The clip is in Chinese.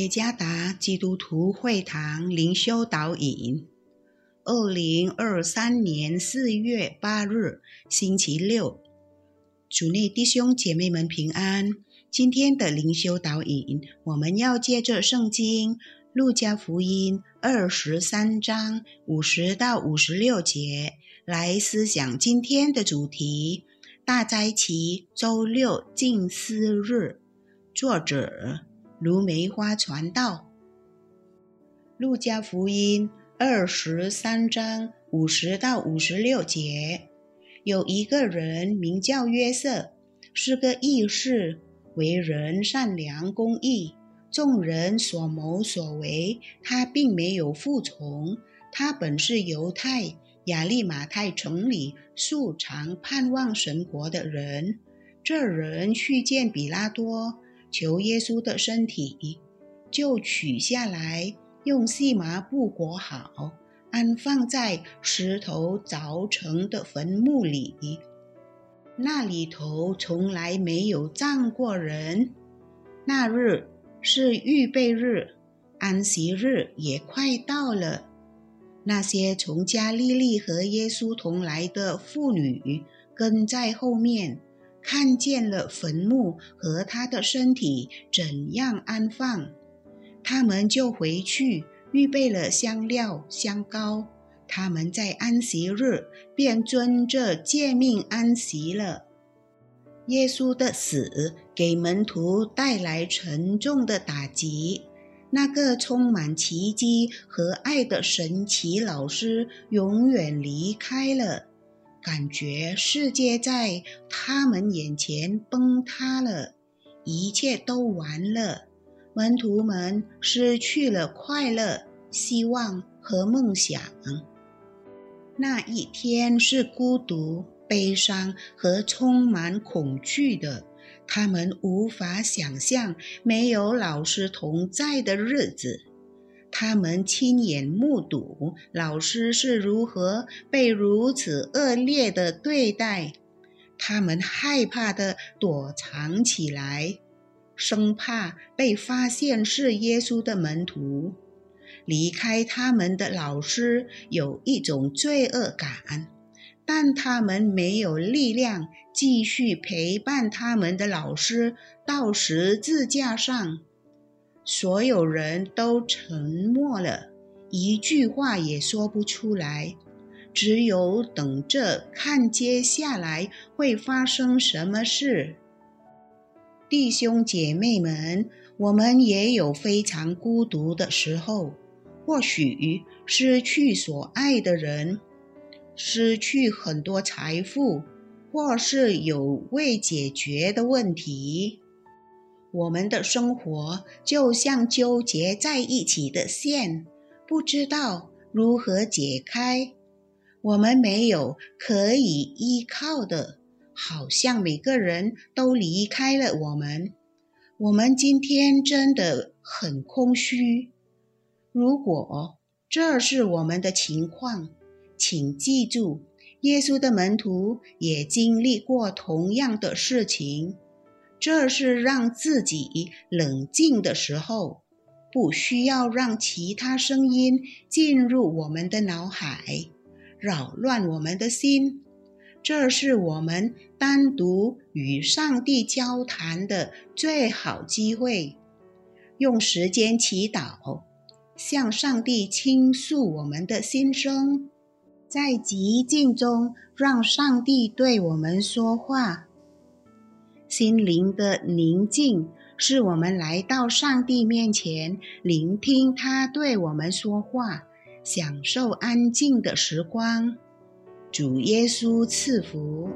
耶加达基督徒会堂灵修导引，二零二三年四月八日，星期六，主内弟兄姐妹们平安。今天的灵修导引，我们要借着圣经《路加福音》二十三章五十到五十六节来思想今天的主题：大灾期周六静思日。作者。如梅花传道，《路加福音》二十三章五十到五十六节，有一个人名叫约瑟，是个义士，为人善良公义，众人所谋所为，他并没有服从。他本是犹太亚利马太城里素常盼望神国的人。这人去见比拉多。求耶稣的身体，就取下来，用细麻布裹好，安放在石头凿成的坟墓里。那里头从来没有葬过人。那日是预备日，安息日也快到了。那些从加利利和耶稣同来的妇女跟在后面。看见了坟墓和他的身体怎样安放，他们就回去预备了香料、香膏。他们在安息日便遵着诫命安息了。耶稣的死给门徒带来沉重的打击。那个充满奇迹和爱的神奇老师永远离开了。感觉世界在他们眼前崩塌了，一切都完了。门徒们失去了快乐、希望和梦想。那一天是孤独、悲伤和充满恐惧的。他们无法想象没有老师同在的日子。他们亲眼目睹老师是如何被如此恶劣的对待，他们害怕的躲藏起来，生怕被发现是耶稣的门徒。离开他们的老师有一种罪恶感，但他们没有力量继续陪伴他们的老师到十字架上。所有人都沉默了，一句话也说不出来，只有等着看接下来会发生什么事。弟兄姐妹们，我们也有非常孤独的时候，或许失去所爱的人，失去很多财富，或是有未解决的问题。我们的生活就像纠结在一起的线，不知道如何解开。我们没有可以依靠的，好像每个人都离开了我们。我们今天真的很空虚。如果这是我们的情况，请记住，耶稣的门徒也经历过同样的事情。这是让自己冷静的时候，不需要让其他声音进入我们的脑海，扰乱我们的心。这是我们单独与上帝交谈的最好机会。用时间祈祷，向上帝倾诉我们的心声，在寂静中让上帝对我们说话。心灵的宁静，是我们来到上帝面前，聆听他对我们说话，享受安静的时光。主耶稣赐福。